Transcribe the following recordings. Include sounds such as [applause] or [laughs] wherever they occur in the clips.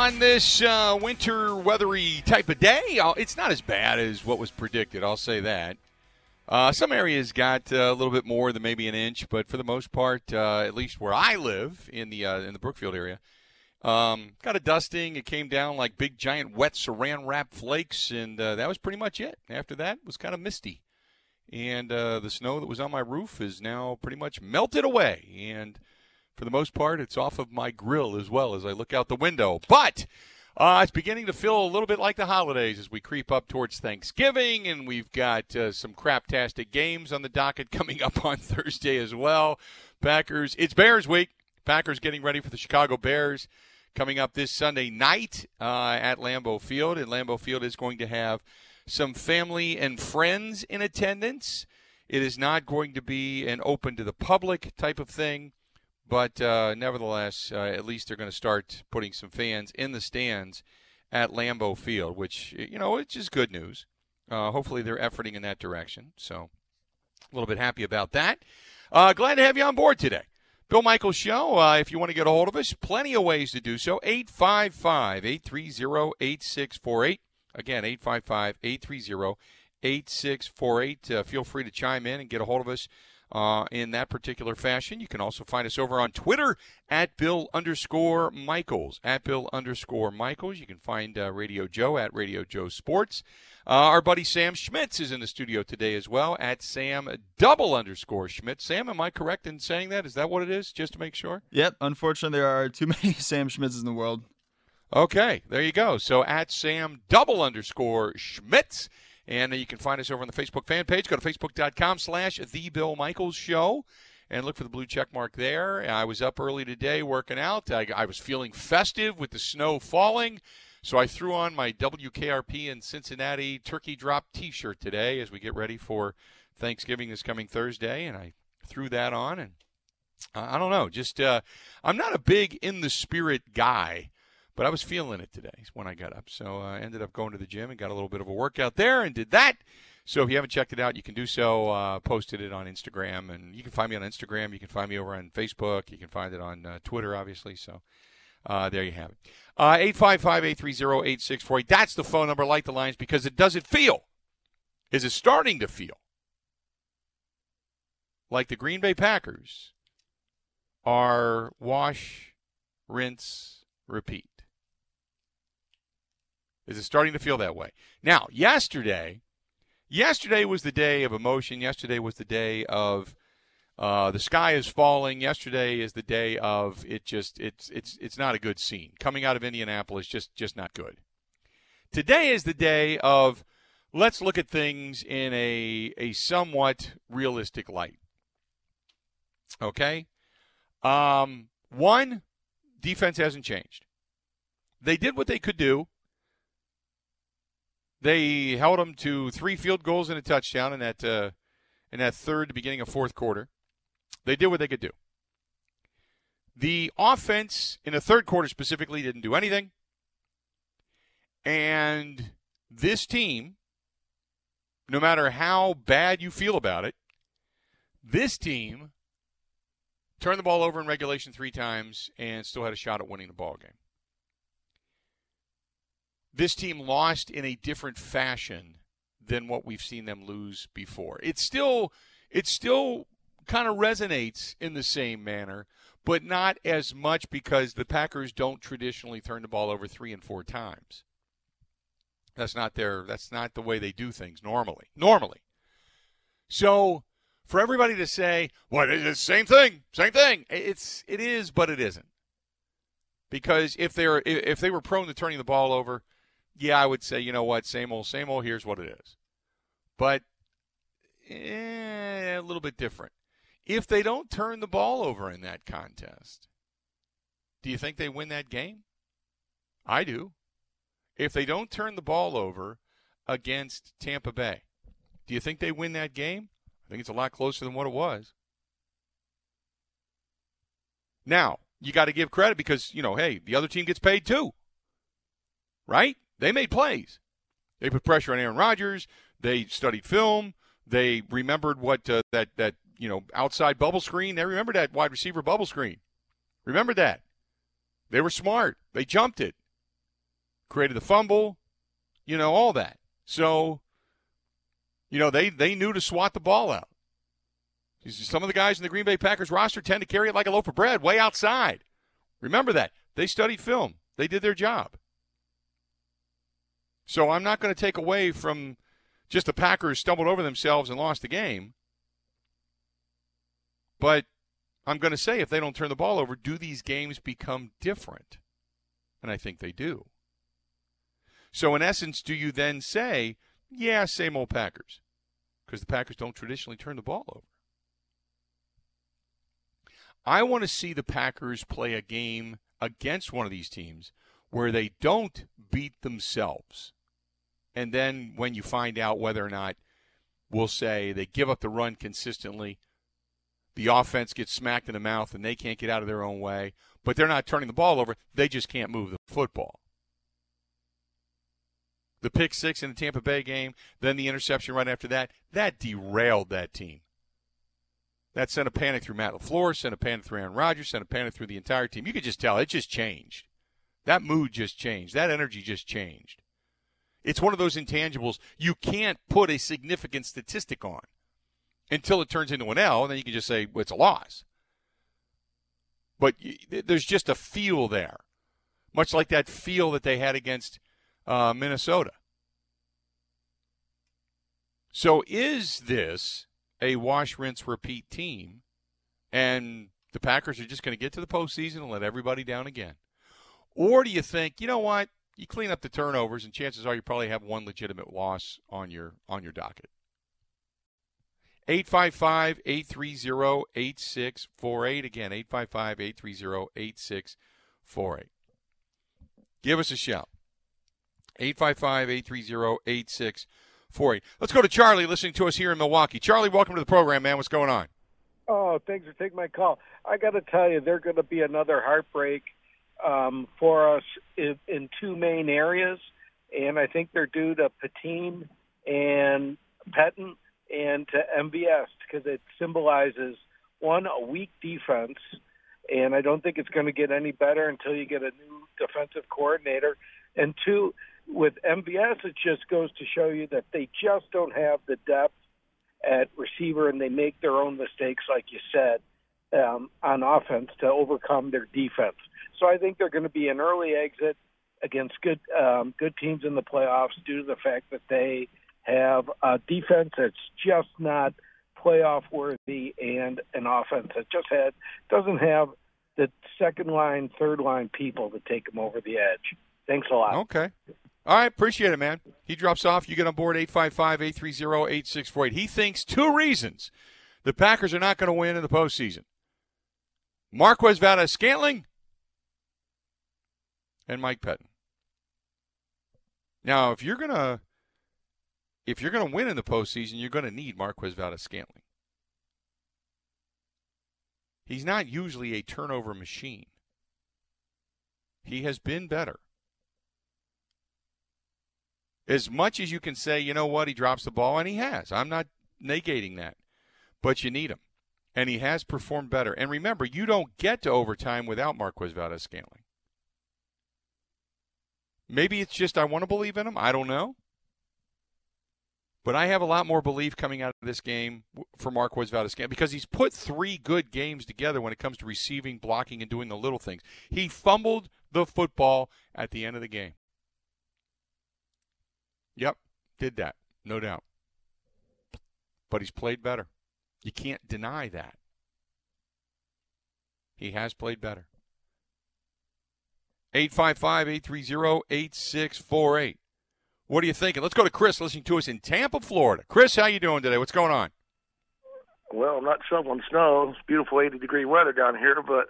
On this uh, winter weathery type of day. It's not as bad as what was predicted, I'll say that. Uh, some areas got uh, a little bit more than maybe an inch, but for the most part, uh, at least where I live in the uh, in the Brookfield area, um, got a dusting. It came down like big, giant, wet saran wrap flakes, and uh, that was pretty much it. After that, it was kind of misty, and the snow that was on my roof is now pretty much melted away, and for the most part, it's off of my grill as well as I look out the window. But uh, it's beginning to feel a little bit like the holidays as we creep up towards Thanksgiving, and we've got uh, some craptastic games on the docket [laughs] coming up on Thursday as well. Packers, it's Bears week. Packers getting ready for the Chicago Bears coming up this Sunday night uh, at Lambeau Field, and Lambeau Field is going to have some family and friends in attendance. It is not going to be an open to the public type of thing. But uh, nevertheless, uh, at least they're going to start putting some fans in the stands at Lambeau Field, which you know it's just good news. Uh, hopefully, they're efforting in that direction. So, a little bit happy about that. Uh, glad to have you on board today. Bill Michaels Show. Uh, if you want to get a hold of us, plenty of ways to do so. 855 830 8648. Again, 855 830 8648. Uh, Feel free to chime in and get a hold of us uh, in that particular fashion. You can also find us over on Twitter at Bill underscore Michaels. At Bill underscore Michaels. You can find uh, Radio Joe at Radio Joe Sports. Uh, our buddy Sam Schmitz is in the studio today as well at Sam double underscore Schmitz. Sam, am I correct in saying that? Is that what it is? Just to make sure? Yep. Unfortunately, there are too many [laughs] Sam Schmitzes in the world. Okay, there you go. So at Sam double underscore Schmitz. And you can find us over on the Facebook fan page. Go to facebook.com slash The Bill Michaels Show and look for the blue check mark there. I was up early today working out. I, I was feeling festive with the snow falling. So I threw on my WKRP in Cincinnati turkey drop t shirt today as we get ready for Thanksgiving this coming Thursday. And I threw that on. And I don't know, just uh, I'm not a big in the spirit guy. But I was feeling it today when I got up. So I ended up going to the gym and got a little bit of a workout there and did that. So if you haven't checked it out, you can do so. Uh, posted it on Instagram, and you can find me on Instagram. You can find me over on Facebook. You can find it on uh, Twitter, obviously. So uh, there you have it. Uh, 855 830 8648. That's the phone number. Like the lines because it does it feel. Is it starting to feel like the Green Bay Packers are wash, rinse, repeat? Is it starting to feel that way? Now, yesterday, yesterday was the day of emotion. Yesterday was the day of uh, the sky is falling. Yesterday is the day of it. Just it's it's it's not a good scene coming out of Indianapolis. Just just not good. Today is the day of let's look at things in a a somewhat realistic light. Okay. Um, one, defense hasn't changed. They did what they could do. They held them to three field goals and a touchdown in that uh, in that third, beginning of fourth quarter. They did what they could do. The offense in the third quarter specifically didn't do anything, and this team, no matter how bad you feel about it, this team turned the ball over in regulation three times and still had a shot at winning the ball game this team lost in a different fashion than what we've seen them lose before. It still it still kind of resonates in the same manner, but not as much because the Packers don't traditionally turn the ball over 3 and 4 times. That's not their that's not the way they do things normally. Normally. So for everybody to say, "What is the same thing? Same thing." It's it is, but it isn't. Because if they're if they were prone to turning the ball over, yeah, I would say, you know what, same old, same old. Here's what it is. But eh, a little bit different. If they don't turn the ball over in that contest, do you think they win that game? I do. if they don't turn the ball over against Tampa Bay, do you think they win that game? I think it's a lot closer than what it was. Now, you got to give credit because, you know, hey, the other team gets paid too. Right? They made plays. They put pressure on Aaron Rodgers. They studied film. They remembered what uh, that that you know outside bubble screen. They remembered that wide receiver bubble screen. Remember that. They were smart. They jumped it. Created the fumble. You know all that. So, you know they they knew to swat the ball out. Some of the guys in the Green Bay Packers roster tend to carry it like a loaf of bread, way outside. Remember that. They studied film. They did their job. So I'm not going to take away from just the Packers stumbled over themselves and lost the game. But I'm going to say if they don't turn the ball over, do these games become different? And I think they do. So, in essence, do you then say, yeah, same old Packers? Because the Packers don't traditionally turn the ball over. I want to see the Packers play a game against one of these teams where they don't beat themselves. And then when you find out whether or not we'll say they give up the run consistently, the offense gets smacked in the mouth and they can't get out of their own way, but they're not turning the ball over, they just can't move the football. The pick six in the Tampa Bay game, then the interception right after that, that derailed that team. That sent a panic through Matt LaFleur, sent a panic through Aaron Rodgers, sent a panic through the entire team. You could just tell it just changed. That mood just changed. That energy just changed. It's one of those intangibles you can't put a significant statistic on until it turns into an L, and then you can just say well, it's a loss. But there's just a feel there, much like that feel that they had against uh, Minnesota. So, is this a wash, rinse, repeat team, and the Packers are just going to get to the postseason and let everybody down again? Or do you think, you know what, you clean up the turnovers, and chances are you probably have one legitimate loss on your on your docket. 855 830 8648. Again, 855 830 8648. Give us a shout. 855 830 8648. Let's go to Charlie listening to us here in Milwaukee. Charlie, welcome to the program, man. What's going on? Oh, thanks for taking my call. I got to tell you, they're going to be another heartbreak um, for us in, in two main areas, and I think they're due to Pettine and Pettine and to MVS because it symbolizes one a weak defense, and I don't think it's going to get any better until you get a new defensive coordinator, and two with MVS it just goes to show you that they just don't have the depth at receiver, and they make their own mistakes, like you said, um, on offense to overcome their defense. So I think they're going to be an early exit against good um, good teams in the playoffs due to the fact that they have a defense that's just not playoff worthy and an offense that just had doesn't have the second line, third line people to take them over the edge. Thanks a lot. Okay. All right, appreciate it, man. He drops off. You get on board 855 830 8648. He thinks two reasons the Packers are not going to win in the postseason Marquez Valdes Scantling and Mike Pettine. Now, if you're gonna if you're gonna win in the postseason, you're gonna need Marquez Valdes Scantling. He's not usually a turnover machine. He has been better. As much as you can say, you know what, he drops the ball, and he has. I'm not negating that. But you need him. And he has performed better. And remember, you don't get to overtime without Marquez Valdes Scantling. Maybe it's just I want to believe in him. I don't know. But I have a lot more belief coming out of this game for Marquez Valdes because he's put three good games together when it comes to receiving, blocking, and doing the little things. He fumbled the football at the end of the game. Yep, did that, no doubt. But he's played better. You can't deny that. He has played better. 855 830 8648. What are you thinking? Let's go to Chris listening to us in Tampa, Florida. Chris, how you doing today? What's going on? Well, I'm not shoveling snow. It's beautiful 80 degree weather down here, but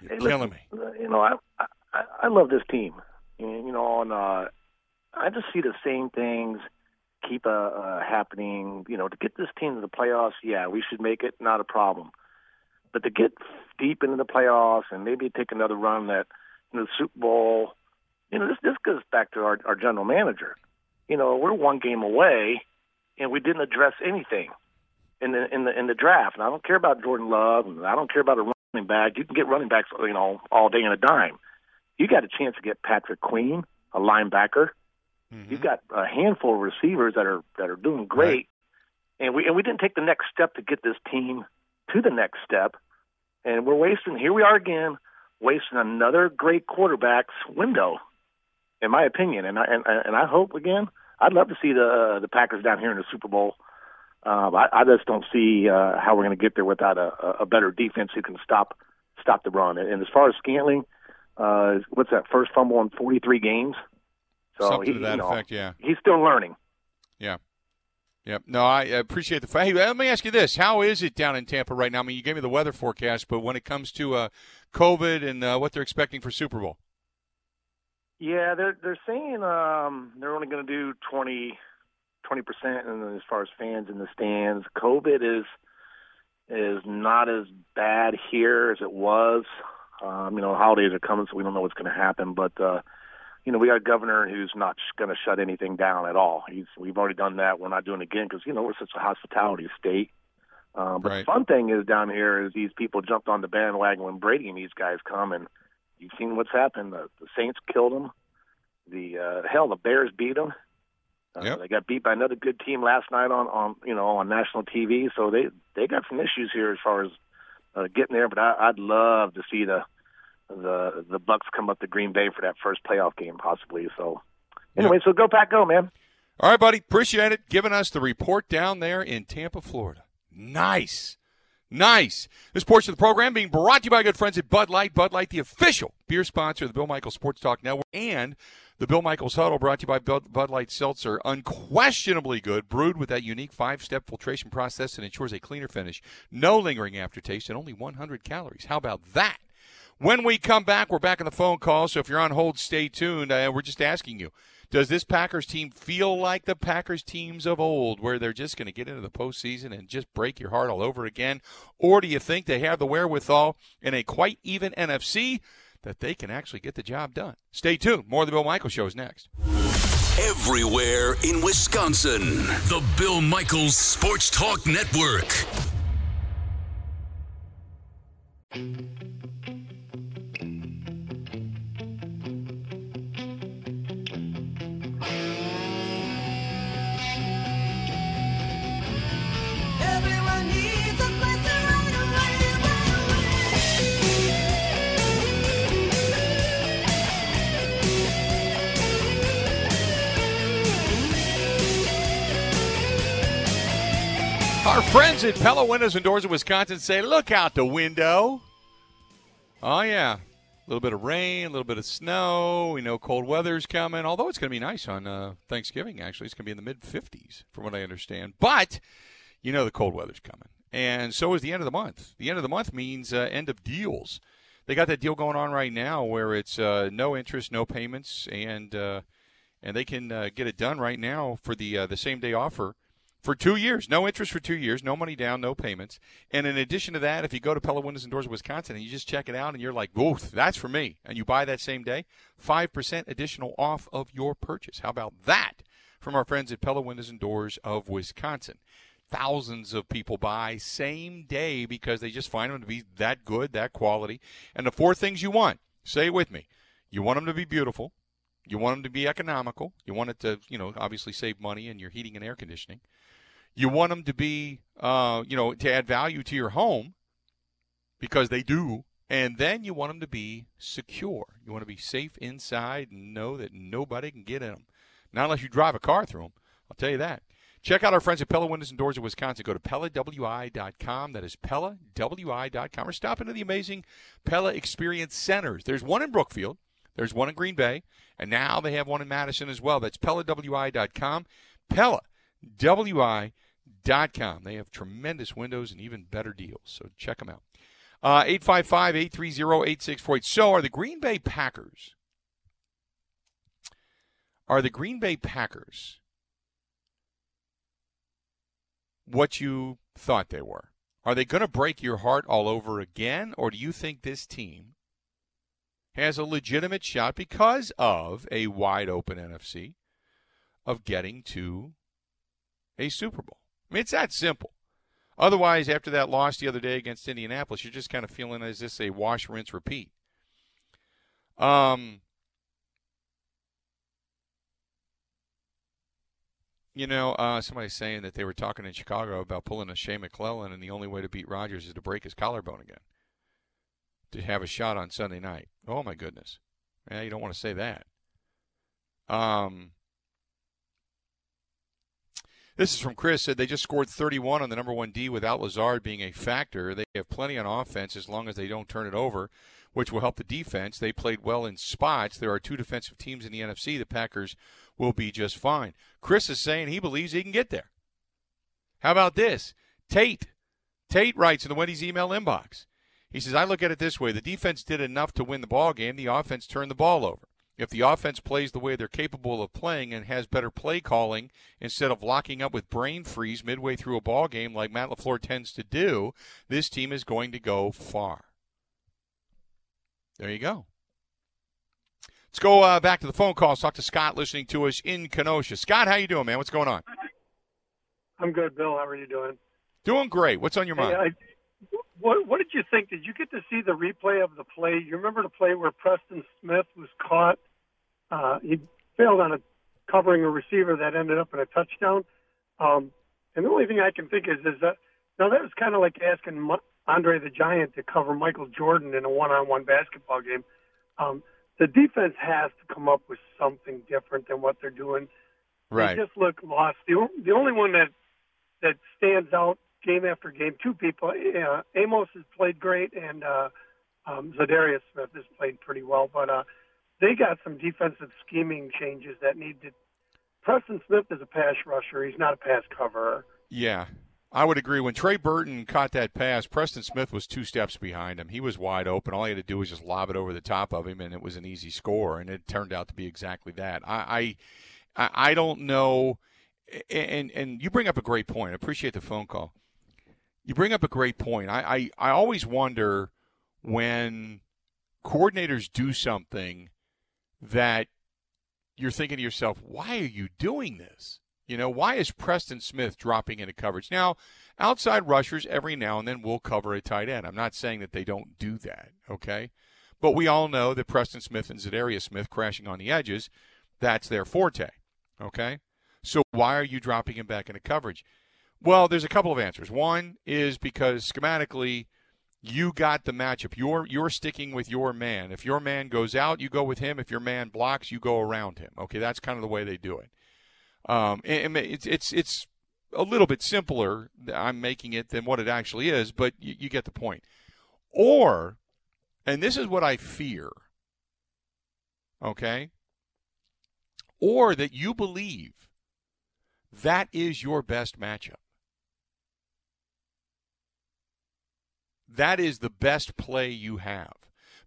You're hey, killing listen, me. You know, I, I I love this team. And, You know, and uh, I just see the same things keep uh, uh, happening. You know, to get this team to the playoffs, yeah, we should make it, not a problem. But to get deep into the playoffs and maybe take another run at you the Super Bowl, you know, this this goes back to our, our general manager. You know, we're one game away, and we didn't address anything in the in the in the draft. And I don't care about Jordan Love, and I don't care about a running back. You can get running backs, you know, all day and a dime. You got a chance to get Patrick Queen, a linebacker. Mm-hmm. You've got a handful of receivers that are that are doing great, right. and we and we didn't take the next step to get this team to the next step, and we're wasting. Here we are again, wasting another great quarterback's window, in my opinion. And I and, and I hope again. I'd love to see the the Packers down here in the Super Bowl. Um, I, I just don't see uh, how we're going to get there without a, a better defense who can stop stop the run. And, and as far as Scantling, uh, what's that first fumble in 43 games? So Something he, to that you know, effect, yeah. He's still learning. Yeah. Yep. No, I appreciate the fact. Hey, let me ask you this: How is it down in Tampa right now? I mean, you gave me the weather forecast, but when it comes to uh, COVID and uh, what they're expecting for Super Bowl, yeah, they're they're saying um, they're only going to do 20 percent, and as far as fans in the stands, COVID is is not as bad here as it was. Um, you know, holidays are coming, so we don't know what's going to happen. But uh, you know, we got a governor who's not going to shut anything down at all. He's we've already done that. We're not doing it again because you know we're such a hospitality state. Um, but right. the fun thing is down here is these people jumped on the bandwagon when Brady and these guys come, and you've seen what's happened. The, the Saints killed them. The uh, hell, the Bears beat them. Uh, yep. They got beat by another good team last night on on you know on national TV. So they they got some issues here as far as uh, getting there. But I, I'd love to see the the the Bucs come up to Green Bay for that first playoff game, possibly. So anyway, yep. so go Pack, go, man. All right, buddy. Appreciate it. Giving us the report down there in Tampa, Florida. Nice. Nice. This portion of the program being brought to you by good friends at Bud Light. Bud Light, the official beer sponsor of the Bill Michaels Sports Talk Network, and the Bill Michaels Huddle, brought to you by Bud Light Seltzer. Unquestionably good, brewed with that unique five-step filtration process that ensures a cleaner finish, no lingering aftertaste, and only 100 calories. How about that? When we come back, we're back on the phone call. So if you're on hold, stay tuned. Uh, we're just asking you does this Packers team feel like the Packers teams of old, where they're just going to get into the postseason and just break your heart all over again? Or do you think they have the wherewithal in a quite even NFC that they can actually get the job done? Stay tuned. More of the Bill Michaels Show is next. Everywhere in Wisconsin, the Bill Michaels Sports Talk Network. Friends at Pella Windows and Doors of Wisconsin say, look out the window. Oh, yeah. A little bit of rain, a little bit of snow. We know cold weather's coming, although it's going to be nice on uh, Thanksgiving, actually. It's going to be in the mid 50s, from what I understand. But you know the cold weather's coming. And so is the end of the month. The end of the month means uh, end of deals. They got that deal going on right now where it's uh, no interest, no payments, and uh, and they can uh, get it done right now for the uh, the same day offer for two years. No interest for two years, no money down, no payments. And in addition to that, if you go to Pella Windows and Doors of Wisconsin and you just check it out and you're like, whoa, that's for me, and you buy that same day, 5% additional off of your purchase. How about that from our friends at Pella Windows and Doors of Wisconsin? Thousands of people buy same day because they just find them to be that good, that quality. And the four things you want, say it with me. You want them to be beautiful. You want them to be economical. You want it to, you know, obviously save money in your heating and air conditioning. You want them to be, uh, you know, to add value to your home because they do. And then you want them to be secure. You want to be safe inside and know that nobody can get in them. Not unless you drive a car through them. I'll tell you that. Check out our friends at Pella Windows and Doors of Wisconsin. Go to PellaWI.com. That is PellaWI.com. Or stop into the amazing Pella Experience Centers. There's one in Brookfield. There's one in Green Bay. And now they have one in Madison as well. That's PellaWI.com. Pella, W-I com. They have tremendous windows and even better deals, so check them out. Uh, 855 830 8648. So, are the Green Bay Packers Are the Green Bay Packers what you thought they were? Are they going to break your heart all over again, or do you think this team has a legitimate shot because of a wide open NFC of getting to a Super Bowl? I mean, it's that simple. Otherwise, after that loss the other day against Indianapolis, you're just kind of feeling as this a wash, rinse, repeat. Um, you know, uh, somebody's saying that they were talking in Chicago about pulling a Shea McClellin, and the only way to beat Rodgers is to break his collarbone again to have a shot on Sunday night. Oh my goodness! Yeah, you don't want to say that. Um, this is from Chris. Said they just scored 31 on the number one D without Lazard being a factor. They have plenty on offense as long as they don't turn it over, which will help the defense. They played well in spots. There are two defensive teams in the NFC. The Packers will be just fine. Chris is saying he believes he can get there. How about this? Tate. Tate writes in the Wendy's email inbox. He says, I look at it this way: the defense did enough to win the ball game. The offense turned the ball over. If the offense plays the way they're capable of playing and has better play calling instead of locking up with brain freeze midway through a ball game like Matt LaFleur tends to do, this team is going to go far. There you go. Let's go uh, back to the phone calls. Talk to Scott listening to us in Kenosha. Scott, how you doing, man? What's going on? I'm good, Bill. How are you doing? Doing great. What's on your mind? Hey, I, what What did you think? Did you get to see the replay of the play? You remember the play where Preston Smith was caught? Uh, he failed on a covering a receiver that ended up in a touchdown. Um, and the only thing I can think is is that now that was kind of like asking Andre the Giant to cover Michael Jordan in a one-on-one basketball game. Um, the defense has to come up with something different than what they're doing. Right. They just look lost. The, the only one that that stands out game after game, two people. Uh, Amos has played great, and uh, um, Za'Darius Smith has played pretty well. But uh, they got some defensive scheming changes that need to. Preston Smith is a pass rusher. He's not a pass coverer. Yeah, I would agree. When Trey Burton caught that pass, Preston Smith was two steps behind him. He was wide open. All he had to do was just lob it over the top of him, and it was an easy score. And it turned out to be exactly that. I, I, I don't know. And and you bring up a great point. I appreciate the phone call. You bring up a great point. I, I, I always wonder when coordinators do something that you're thinking to yourself, why are you doing this? You know, why is Preston Smith dropping into coverage? Now, outside rushers every now and then will cover a tight end. I'm not saying that they don't do that, okay? But we all know that Preston Smith and Za'Darius Smith crashing on the edges, that's their forte, okay? So why are you dropping him back into coverage? Well, there's a couple of answers. One is because schematically you got the matchup. You're you're sticking with your man. If your man goes out, you go with him. If your man blocks, you go around him. Okay, that's kind of the way they do it. Um, it's it's it's a little bit simpler. I'm making it than what it actually is, but you, you get the point. Or, and this is what I fear. Okay. Or that you believe that is your best matchup. That is the best play you have.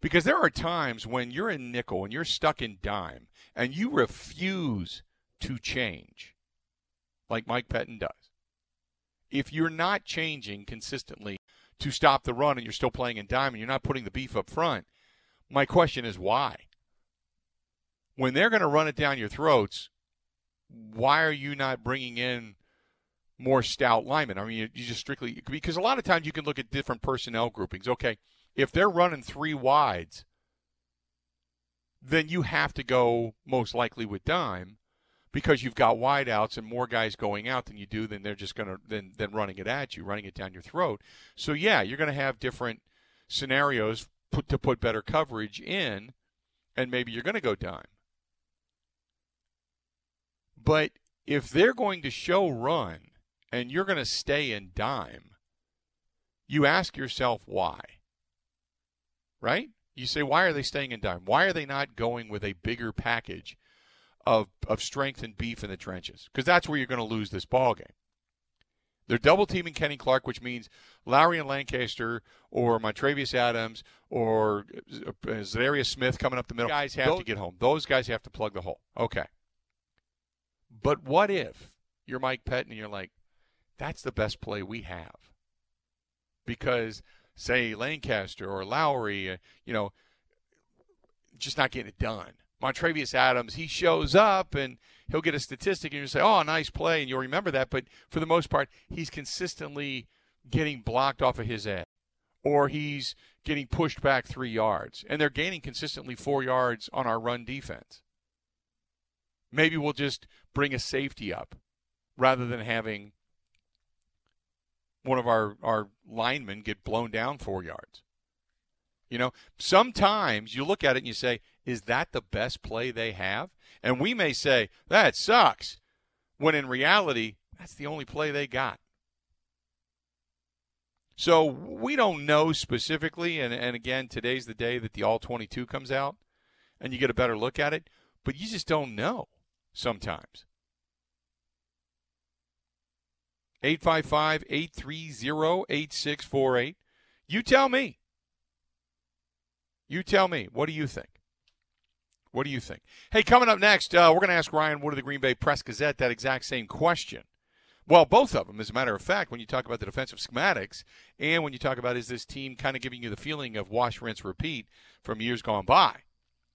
Because there are times when you're in nickel and you're stuck in dime and you refuse to change, like Mike Pettine does. If you're not changing consistently to stop the run and you're still playing in dime and you're not putting the beef up front, my question is why? When they're going to run it down your throats, why are you not bringing in more stout linemen? I mean, you, you just strictly because a lot of times you can look at different personnel groupings. Okay, if they're running three wides, then you have to go most likely with dime because you've got wideouts and more guys going out than you do, then they're just going to then then running it at you, running it down your throat. So yeah, you're going to have different scenarios put to put better coverage in, and maybe you're going to go dime. But if they're going to show run and you're going to stay in dime, you ask yourself why. Right? You say, why are they staying in dime? Why are they not going with a bigger package of, of strength and beef in the trenches? Because that's where you're going to lose this ball game. They're double teaming Kenny Clark, which means Lowry and Lancaster or Montravius Adams or uh, Za'Darius Smith coming up the middle. Those guys have Those, to get home. Those guys have to plug the hole. Okay. But what if you're Mike Pettine and you're like, that's the best play we have? Because, say, Lancaster or Lowry, uh, you know, just not getting it done. Montravius Adams, he shows up and he'll get a statistic and you say, oh, nice play, and you'll remember that. But for the most part, he's consistently getting blocked off of his edge or he's getting pushed back three yards. And they're gaining consistently four yards on our run defense. Maybe we'll just bring a safety up rather than having one of our, our linemen get blown down four yards. You know, sometimes you look at it and you say, is that the best play they have? And we may say, that sucks, when in reality, that's the only play they got. So we don't know specifically, and, and again, today's the day that the All 22 comes out, and you get a better look at it, but you just don't know sometimes. 855 830 8648. You tell me. You tell me. What do you think? What do you think? Hey, coming up next, uh, we're going to ask Ryan Wood of the Green Bay Press Gazette that exact same question. Well, both of them, as a matter of fact, when you talk about the defensive schematics and when you talk about is this team kind of giving you the feeling of wash, rinse, repeat from years gone by.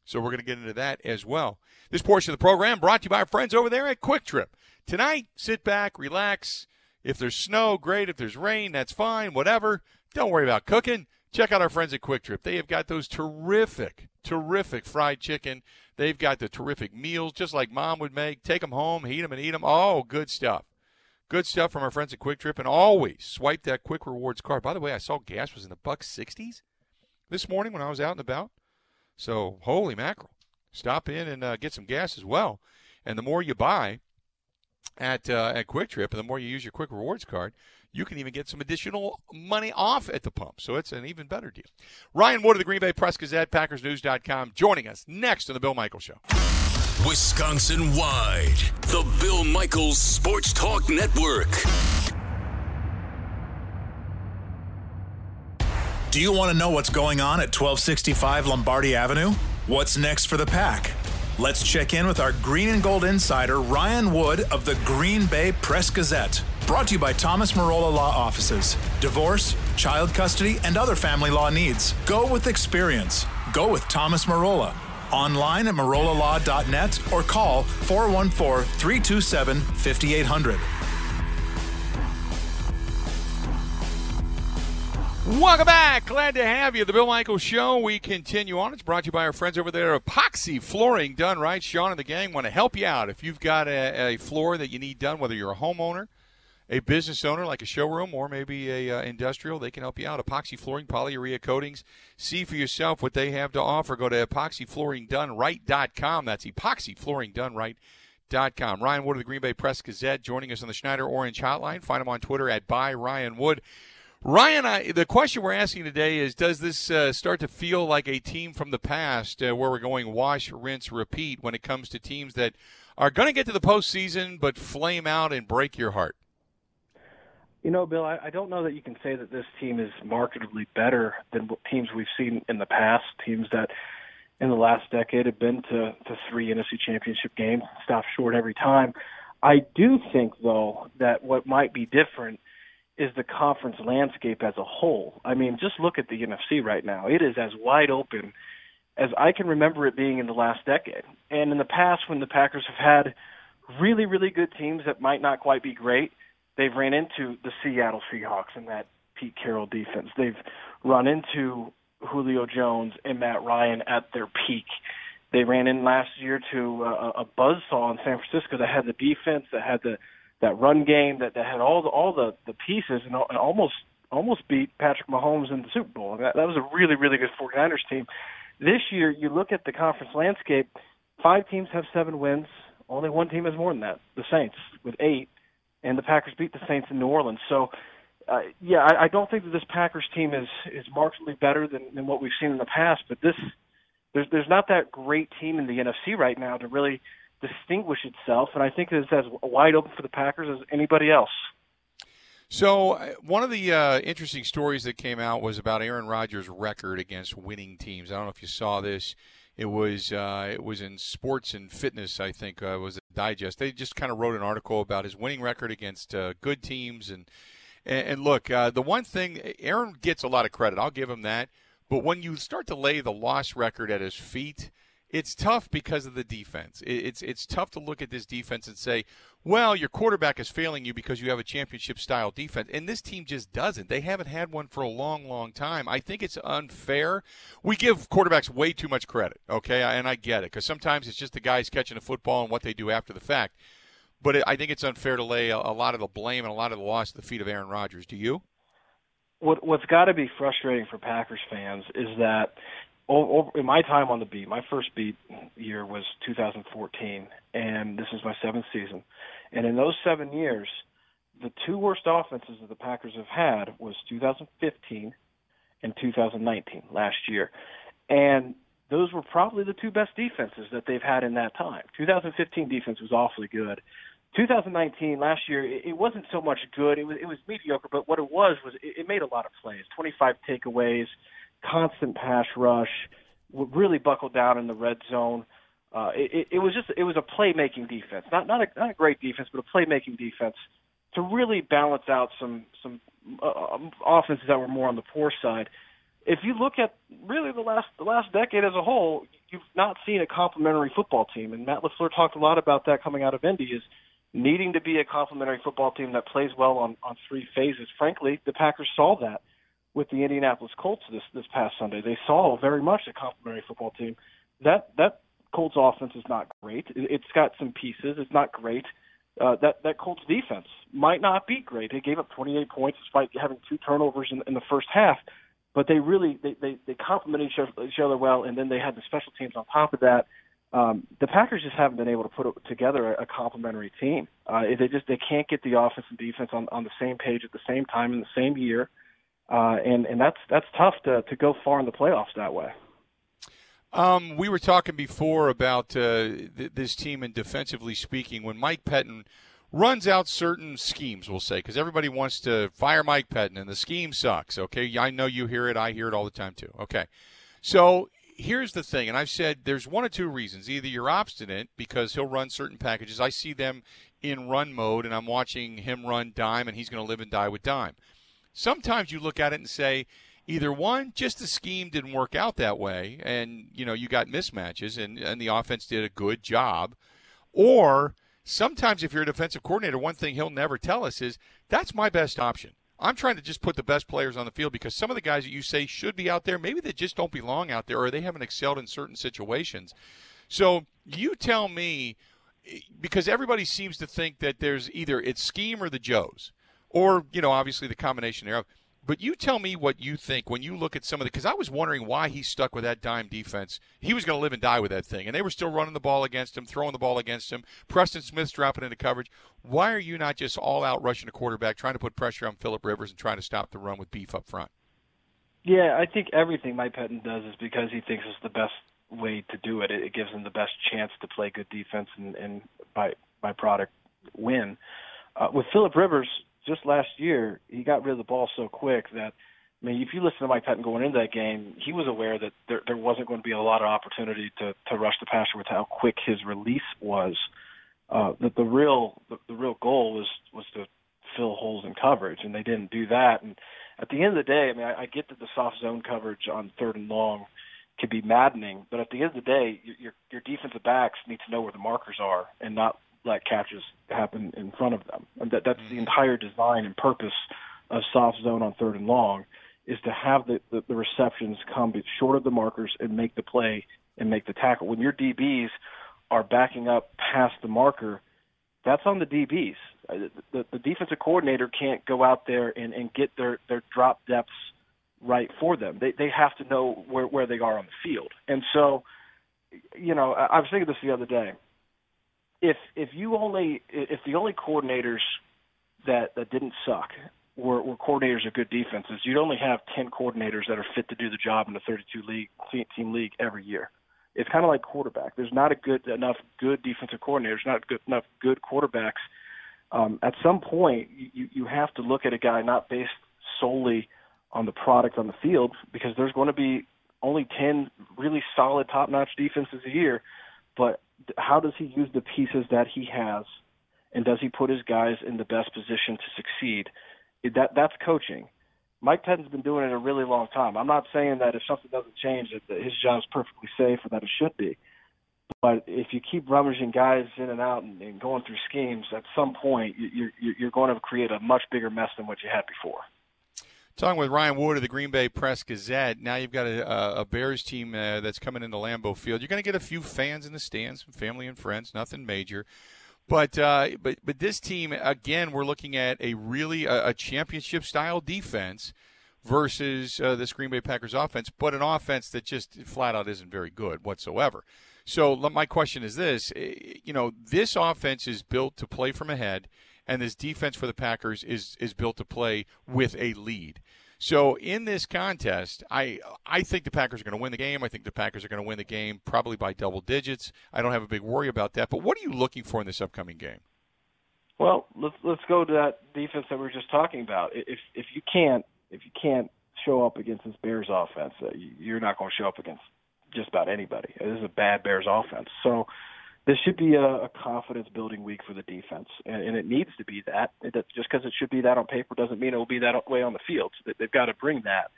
So we're going to get into that as well. This portion of the program brought to you by our friends over there at Kwik Trip. Tonight, sit back, relax. If there's snow, great. If there's rain, that's fine. Whatever. Don't worry about cooking. Check out our friends at Kwik Trip. They have got those terrific, terrific fried chicken. They've got the terrific meals, just like mom would make. Take them home, heat them, and eat them. Oh, good stuff. Good stuff from our friends at Kwik Trip. And always swipe that Kwik Rewards card. By the way, I saw gas was in the buck 60s this morning when I was out and about. So, holy mackerel. Stop in and uh, get some gas as well. And the more you buy at uh, at Kwik Trip, and the more you use your Kwik Rewards card, you can even get some additional money off at the pump. So it's an even better deal. Ryan Wood of the Green Bay Press Gazette, PackersNews.com, joining us next on the Bill Michaels Show. Wisconsin wide, the Bill Michaels Sports Talk Network. Do you want to know what's going on at 1265 Lombardi Avenue? What's next for the pack? Let's check in with our green and gold insider, Ryan Wood of the Green Bay Press Gazette. Brought to you by Thomas Marola Law Offices. Divorce, child custody, and other family law needs. Go with experience. Go with Thomas Marola. Online at marolalaw.net or call 414 327 5800. Welcome back. Glad to have you. The Bill Michaels Show. We continue on. It's brought to you by our friends over there, Epoxy Flooring Done Right. Sean and the gang want to help you out. If you've got a, a floor that you need done, whether you're a homeowner, a business owner like a showroom, or maybe a uh, industrial, they can help you out. Epoxy Flooring, polyurea coatings. See for yourself what they have to offer. Go to epoxyflooringdoneright.com. That's epoxyflooringdoneright.com. Ryan Wood of the Green Bay Press Gazette joining us on the Schneider Orange Hotline. Find him on Twitter at by Ryan Wood. Ryan, I, the question we're asking today is Does this uh, start to feel like a team from the past uh, where we're going wash, rinse, repeat when it comes to teams that are going to get to the postseason but flame out and break your heart? You know, Bill, I, I don't know that you can say that this team is markedly better than teams we've seen in the past, teams that in the last decade have been to, to three NFC championship games, stop short every time. I do think, though, that what might be different – is the conference landscape as a whole. I mean, just look at the NFC right now. It is as wide open as I can remember it being in the last decade. And in the past, when the Packers have had really, really good teams that might not quite be great, they've ran into the Seattle Seahawks and that Pete Carroll defense. They've run into Julio Jones and Matt Ryan at their peak. They ran in last year to uh, a, a buzzsaw in San Francisco that had the defense, that had the that run game that, that had all the all the, the pieces and, and almost almost beat Patrick Mahomes in the Super Bowl. That, that was a really really good 49ers team. This year, you look at the conference landscape. Five teams have seven wins. Only one team has more than that, the Saints, with eight, and the Packers beat the Saints in New Orleans. So, uh, yeah, I, I don't think that this Packers team is is markedly better than, than what we've seen in the past. But this, there's there's not that great team in the NFC right now to really distinguish itself, and I think it's as wide open for the Packers as anybody else. So, uh, one of the uh, interesting stories that came out was about Aaron Rodgers' record against winning teams. I don't know if you saw this. It was uh, it was in Sports and Fitness, I think, uh, was a digest. They just kind of wrote an article about his winning record against uh, good teams and and, and look, uh, the one thing Aaron gets a lot of credit. I'll give him that. But when you start to lay the loss record at his feet, it's tough because of the defense. It's it's tough to look at this defense and say, well, your quarterback is failing you because you have a championship style defense, and this team just doesn't. They haven't had one for a long, long time. I think it's unfair. We give quarterbacks way too much credit, okay, and I get it because sometimes it's just the guys catching the football and what they do after the fact. But I think it's unfair to lay a, a lot of the blame and a lot of the loss at the feet of Aaron Rodgers. Do you? What What's got to be frustrating for Packers fans is that over, in my time on the beat, my first beat year was 2014, and this is my seventh season. And in those seven years, the two worst offenses that the Packers have had was 2015 and 2019 last year, and those were probably the two best defenses that they've had in that time. 2015 defense was awfully good. 2019 last year it wasn't so much good. It was it was mediocre, but what it was was it, it made a lot of plays. 25 takeaways, constant pass rush, really buckled down in the red zone. Uh, it, it was just it was a playmaking defense, not not a, not a great defense, but a playmaking defense to really balance out some some uh, um, offenses that were more on the poor side. If you look at really the last the last decade as a whole, you've not seen a complementary football team, and Matt LaFleur talked a lot about that coming out of Indy. Is needing to be a complementary football team that plays well on on three phases. Frankly, the Packers saw that with the Indianapolis Colts this this past Sunday. They saw very much a complementary football team. That that Colts offense is not great. It's got some pieces. It's not great. Uh, that that Colts defense might not be great. They gave up 28 points despite having two turnovers in, in the first half, but they really they they, they complement each other, each other well. And then they had the special teams on top of that. Um, the Packers just haven't been able to put together a, a complementary team. Uh, they just they can't get the offense and defense on on the same page at the same time in the same year uh, and and that's that's tough to to go far in the playoffs that way. Um, we were talking before about uh, th- this team, and defensively speaking, when Mike Pettine runs out certain schemes, we'll say, because everybody wants to fire Mike Pettine, and the scheme sucks. Okay, I know you hear it. I hear it all the time too. Okay, so here's the thing, and I've said there's one or two reasons. Either you're obstinate because he'll run certain packages. I see them in run mode, and I'm watching him run dime, and he's going to live and die with dime. Sometimes you look at it and say, either one, just the scheme didn't work out that way, and you know you got mismatches, and and the offense did a good job, or sometimes if you're a defensive coordinator, one thing he'll never tell us is that's my best option. I'm trying to just put the best players on the field because some of the guys that you say should be out there, maybe they just don't belong out there or they haven't excelled in certain situations. So you tell me, because everybody seems to think that there's either it's scheme or the Joes or you know obviously the combination thereof. But you tell me what you think when you look at some of the because I was wondering why he stuck with that dime defense. He was going to live and die with that thing, and they were still running the ball against him, throwing the ball against him. Preston Smith's dropping into coverage. Why are you not just all out rushing the quarterback, trying to put pressure on Philip Rivers and trying to stop the run with beef up front? Yeah, I think everything Mike Pettine does is because he thinks it's the best way to do it. It gives him the best chance to play good defense and, and by by product win. Uh, with Philip Rivers, just last year, he got rid of the ball so quick that I mean, if you listen to Mike Pettine going into that game, he was aware that there, there wasn't going to be a lot of opportunity to to rush the passer with how quick his release was. Uh, that the real the, the real goal was was to fill holes in coverage, and they didn't do that. And at the end of the day, I mean, I, I get that the soft zone coverage on third and long can be maddening, but at the end of the day, your your defensive backs need to know where the markers are and not let catches happen in front of them. And that that's the entire design and purpose of soft zone on third and long is to have the, the, the receptions come short of the markers and make the play and make the tackle. When your DBs are backing up past the marker, that's on the DBs. Uh, the, the defensive coordinator can't go out there and, and get their, their drop depths right for them. They they have to know where, where they are on the field. And so, you know, I, I was thinking this the other day if if you only if the only coordinators that that didn't suck were, were coordinators of good defenses, you'd only have ten coordinators that are fit to do the job in a 32 league team league every year. It's kind of like quarterback. There's not a good enough good defensive coordinators, not good enough good quarterbacks. Um, at some point, you you have to look at a guy not based solely on the product on the field because there's going to be only 10 really solid top-notch defenses a year, but how does he use the pieces that he has and does he put his guys in the best position to succeed? That that's coaching. Mike Pettine's been doing it a really long time. I'm not saying that if something doesn't change, that his job's perfectly safe or that it should be. But if you keep rummaging guys in and out and, and going through schemes, at some point you're, you're going to create a much bigger mess than what you had before. Talking with Ryan Wood of the Green Bay Press Gazette. Now you've got a, a Bears team uh, that's coming into Lambeau Field. You're going to get a few fans in the stands, family and friends, nothing major. But uh, but but this team again, we're looking at a really a, a championship style defense versus uh, this Green Bay Packers offense, but an offense that just flat out isn't very good whatsoever. So my question is this: eh, you know, this offense is built to play from ahead, and this defense for the Packers is is built to play with a lead. So in this contest, I I think the Packers are going to win the game. I think the Packers are going to win the game probably by double digits. I don't have a big worry about that. But what are you looking for in this upcoming game? Well, let's let's go to that defense that we were just talking about. If if you can't if you can't show up against this Bears offense, uh, you're not going to show up against just about anybody. This is a bad Bears offense. So this should be a, a confidence building week for the defense, and, and it needs to be that. It, just because it should be that on paper doesn't mean it will be that way on the field. So they've got to bring that,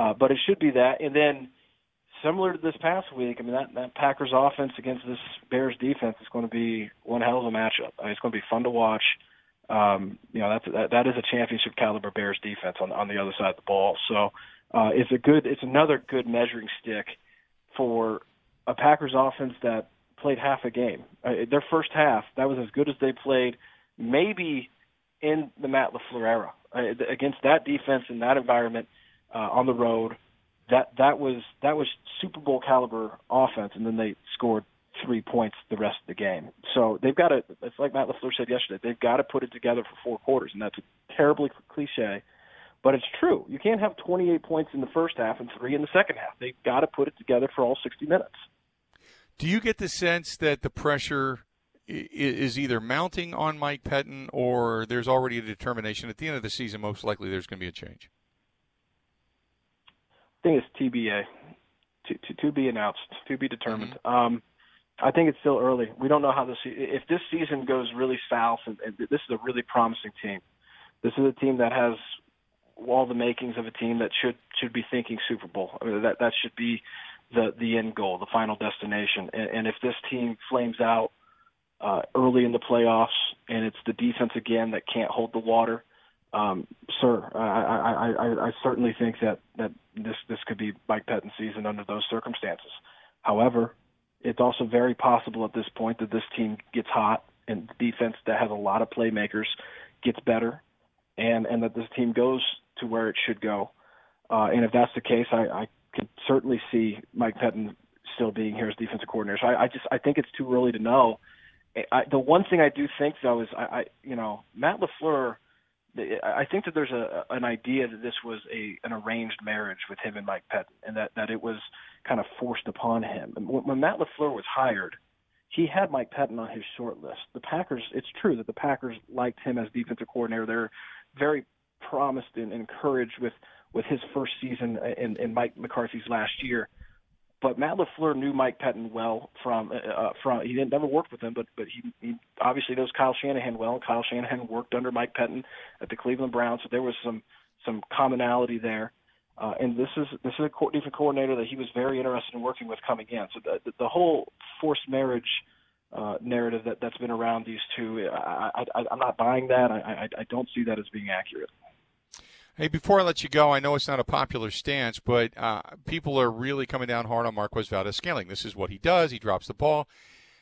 uh, but it should be that. And then, similar to this past week, I mean that that Packers offense against this Bears defense is going to be one hell of a matchup. I mean, it's going to be fun to watch. Um, you know, that's that, that is a championship caliber Bears defense on on the other side of the ball. So uh, it's a good, it's another good measuring stick for a Packers offense that played half a game. Uh, their first half, that was as good as they played, maybe in the Matt LaFleur era uh, against that defense in that environment uh, on the road. That that was that was Super Bowl caliber offense, and then they scored three points the rest of the game. So they've got to. It's like Matt LaFleur said yesterday. They've got to put it together for four quarters, and that's terribly cliche, but it's true. You can't have 28 points in the first half and three in the second half. They've got to put it together for all 60 minutes. Do you get the sense that the pressure is either mounting on Mike Pettine or there's already a determination at the end of the season, most likely there's going to be a change? I think it's TBA, to, to, to be announced, to be determined. Mm-hmm. Um, I think it's still early. We don't know how this if this season goes really south. And, and this is a really promising team. This is a team that has all the makings of a team that should should be thinking Super Bowl. I mean, that that should be the the end goal, the final destination. And, and if this team flames out uh, early in the playoffs, and it's the defense again that can't hold the water, um, sir, I, I, I, I certainly think that that this this could be Mike Pettine's season under those circumstances. However, it's also very possible at this point that this team gets hot and defense that has a lot of playmakers gets better, and and that this team goes to where it should go. Uh, and if that's the case, I, I could certainly see Mike Pettine still being here as defensive coordinator. So I, I just I think it's too early to know. I, the one thing I do think though is I, I you know Matt LaFleur. I think that there's a an idea that this was a an arranged marriage with him and Mike Pettine, and that that it was kind of forced upon him. And when, when Matt LaFleur was hired, he had Mike Pettine on his short list. The Packers. It's true that the Packers liked him as defensive coordinator. They're very promised and encouraged with with his first season in, in Mike McCarthy's last year. But Matt LaFleur knew Mike Pettine well from uh, uh, from he didn't never work with him, but but he, he obviously knows Kyle Shanahan well. Kyle Shanahan worked under Mike Pettine at the Cleveland Browns, so there was some some commonality there. Uh, and this is this is a defensive coordinator that he was very interested in working with coming in. So the the, the whole forced marriage uh, narrative that that's been around these two, I, I, I'm not buying that. I, I I don't see that as being accurate. Hey, before I let you go, I know it's not a popular stance, but uh, people are really coming down hard on Marquez Valdes-Scantling. This is what he does. He drops the ball.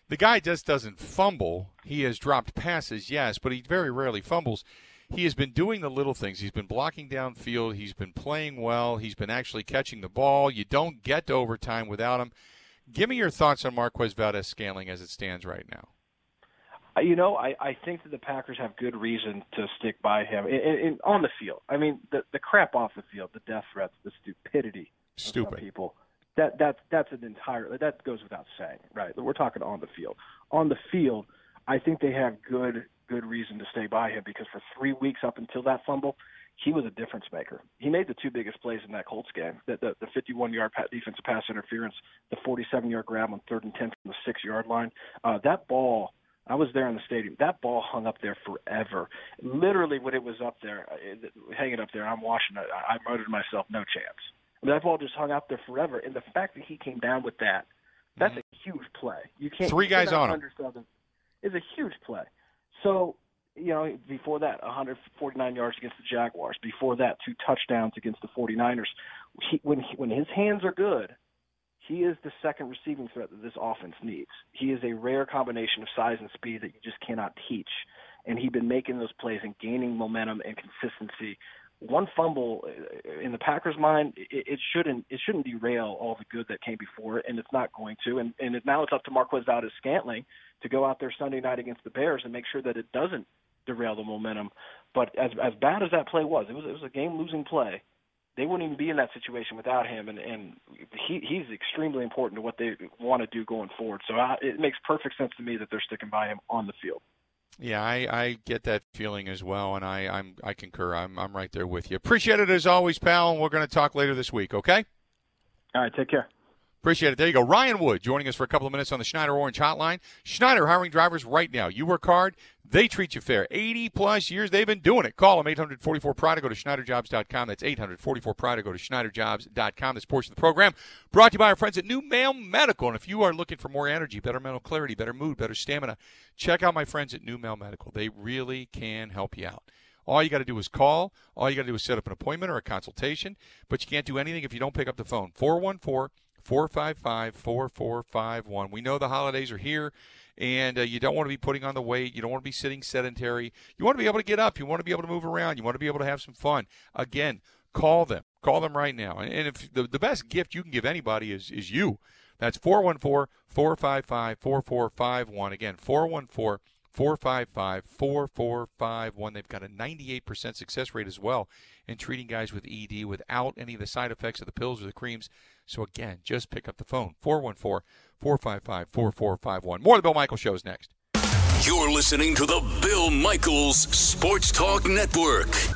The guy just doesn't fumble. He has dropped passes, yes, but he very rarely fumbles. He has been doing the little things. He's been blocking downfield. He's been playing well. He's been actually catching the ball. You don't get to overtime without him. Give me your thoughts on Marquez Valdes-Scantling as it stands right now. You know, I, I think that the Packers have good reason to stick by him in, in, on the field. I mean, the the crap off the field, the death threats, the stupidity Stupid. of people. That that's that's an entire that goes without saying, right? We're talking on the field. On the field, I think they have good good reason to stay by him because for three weeks up until that fumble, he was a difference maker. He made the two biggest plays in that Colts game: the the, the 51-yard defensive pass interference, the 47-yard grab on third and ten from the six-yard line. Uh, that ball. I was there in the stadium. That ball hung up there forever. Literally, when it was up there, uh, hanging up there, I'm watching it. I murdered myself, "No chance." That ball just hung up there forever. And the fact that he came down with that, that's mm-hmm. a huge play. You can't three guys on him. Is a huge play. So you know, before that, 149 yards against the Jaguars. Before that, two touchdowns against the 49ers. He, when he, when his hands are good, he is the second receiving threat that this offense needs. He is a rare combination of size and speed that you just cannot teach. And he's been making those plays and gaining momentum and consistency. One fumble uh, in the Packers' mind, it, shouldn't it shouldn't derail all the good that came before it, and it's not going to. And and now it's up to Marquez Valdes-Scantling to go out there Sunday night against the Bears and make sure that it doesn't derail the momentum. But as as bad as that play was, it was it was a game losing play. They wouldn't even be in that situation without him, and and he he's extremely important to what they want to do going forward. So I, it makes perfect sense to me that they're sticking by him on the field. Yeah, I, I get that feeling as well, and I I'm I concur. I'm I'm right there with you. Appreciate it as always, pal. And we're going to talk later this week. Okay. All right. Take care. Appreciate it. There you go. Ryan Wood joining us for a couple of minutes on the Schneider Orange Hotline. Schneider hiring drivers right now. You work hard, they treat you fair. 80 plus years they've been doing it. Call them 844 Pride to go to SchneiderJobs.com. That's 844 Pride to go to SchneiderJobs.com. This portion of the program brought to you by our friends at New Male Medical. And if you are looking for more energy, better mental clarity, better mood, better stamina, check out my friends at New Male Medical. They really can help you out. All you got to do is call. All you got to do is set up an appointment or a consultation. But you can't do anything if you don't pick up the phone. 414 455 4451. We know the holidays are here and uh, you don't want to be putting on the weight. You don't want to be sitting sedentary. You want to be able to get up. You want to be able to move around. You want to be able to have some fun. Again, call them. Call them right now. And, and if the, the best gift you can give anybody is, is you. That's 414 455 4451. Again, 414 455 4451. They've got a 98% success rate as well in treating guys with ED without any of the side effects of the pills or the creams. So again, just pick up the phone 414 455 4451. More of the Bill Michaels Show is next. You're listening to the Bill Michaels Sports Talk Network.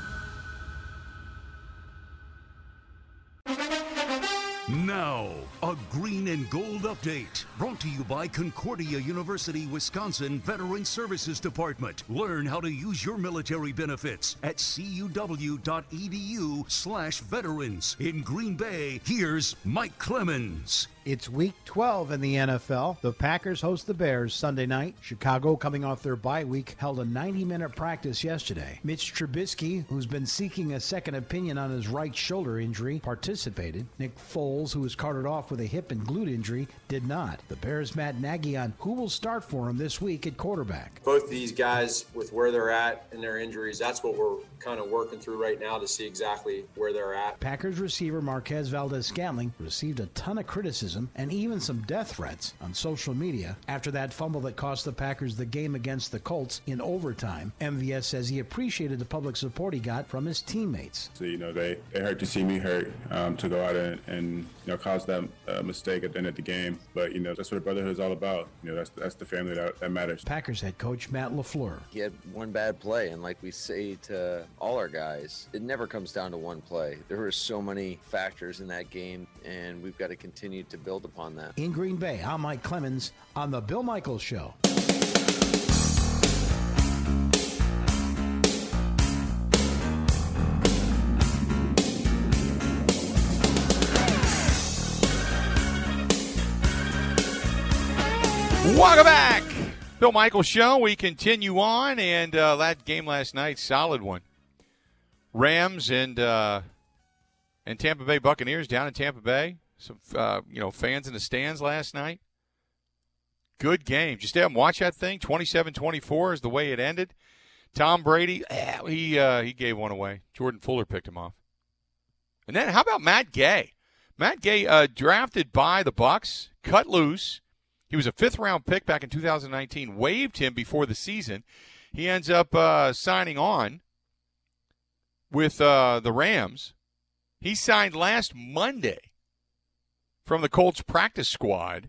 Now, a green and gold update brought to you by Concordia University, Wisconsin Veteran Services Department. Learn how to use your military benefits at cuw.edu/slash veterans. In Green Bay, here's Mike Clemens. It's week 12 in the NFL. The Packers host the Bears Sunday night. Chicago, coming off their bye week, held a 90 minute practice yesterday. Mitch Trubisky, who's been seeking a second opinion on his right shoulder injury, participated. Nick Foles, who was carted off with a hip and glute injury, did not. The Bears' Matt Nagy on who will start for him this week at quarterback. Both these guys, with where they're at and their injuries, that's what we're kind of working through right now to see exactly where they're at. Packers receiver Marquez Valdes-Scantling received a ton of criticism criticism and even some death threats on social media after that fumble that cost the Packers the game against the Colts in overtime. MVS says he appreciated the public support he got from his teammates. So, you know, they, they hurt to see me hurt um, to go out and, and you know, cause that uh, mistake at the end of the game. But, you know, that's what brotherhood is all about. You know, that's, that's the family that, that matters. Packers head coach Matt LaFleur. He had one bad play, and like we say to all our guys, it never comes down to one play. There were so many factors in that game, and we've got to continue to build upon that. In Green Bay, I'm Mike Clemens on The Bill Michaels Show. Welcome back. Bill Michael Show. We continue on, and uh, that game last night, solid one. Rams and uh, and Tampa Bay Buccaneers down in Tampa Bay some uh, you know fans in the stands last night. Good game. Just have watch that thing. 27-24 is the way it ended. Tom Brady, he uh, he gave one away. Jordan Fuller picked him off. And then how about Matt Gay? Matt Gay, uh, drafted by the Bucs, cut loose. He was a fifth round pick back in 2019. Waived him before the season. He ends up uh, signing on with uh, the Rams. He signed last Monday from the Colts practice squad.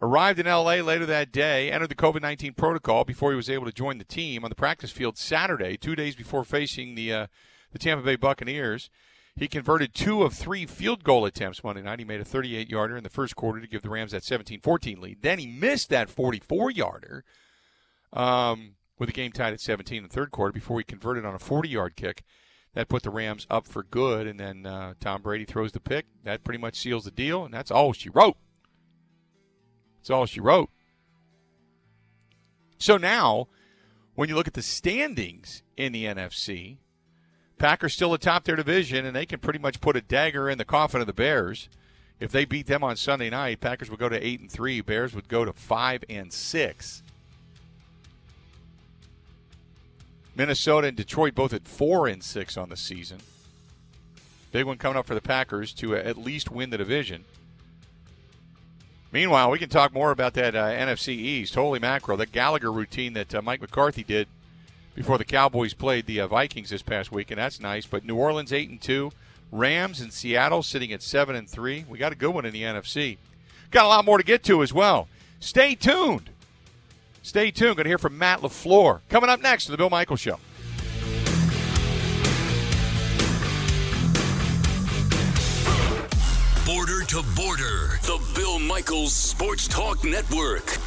Arrived in LA later that day, entered the COVID 19 protocol before he was able to join the team on the practice field Saturday, two days before facing the, uh, the Tampa Bay Buccaneers. He converted two of three field goal attempts Monday night. He made a 38 yarder in the first quarter to give the Rams that 17 14 lead. Then he missed that 44 yarder um, with the game tied at 17 in the third quarter before he converted on a 40 yard kick. That put the Rams up for good. And then uh, Tom Brady throws the pick. That pretty much seals the deal. And that's all she wrote. That's all she wrote. So now, when you look at the standings in the NFC, Packers still atop their division, and they can pretty much put a dagger in the coffin of the Bears. If they beat them on Sunday night, Packers would go to eight and three. Bears would go to five and six. Minnesota and Detroit both at four and six on the season. Big one coming up for the Packers to at least win the division. Meanwhile, we can talk more about that uh, NFC East. Holy mackerel, that Gallagher routine that uh, Mike McCarthy did before the Cowboys played the uh, Vikings this past week, and that's nice. But New Orleans eight and two, Rams and Seattle sitting at seven and three. We got a good one in the NFC. Got a lot more to get to as well. Stay tuned. Stay tuned. Going to hear from Matt LaFleur coming up next to the Bill Michael Show. Border to border, the Bill Michaels Sports Talk Network.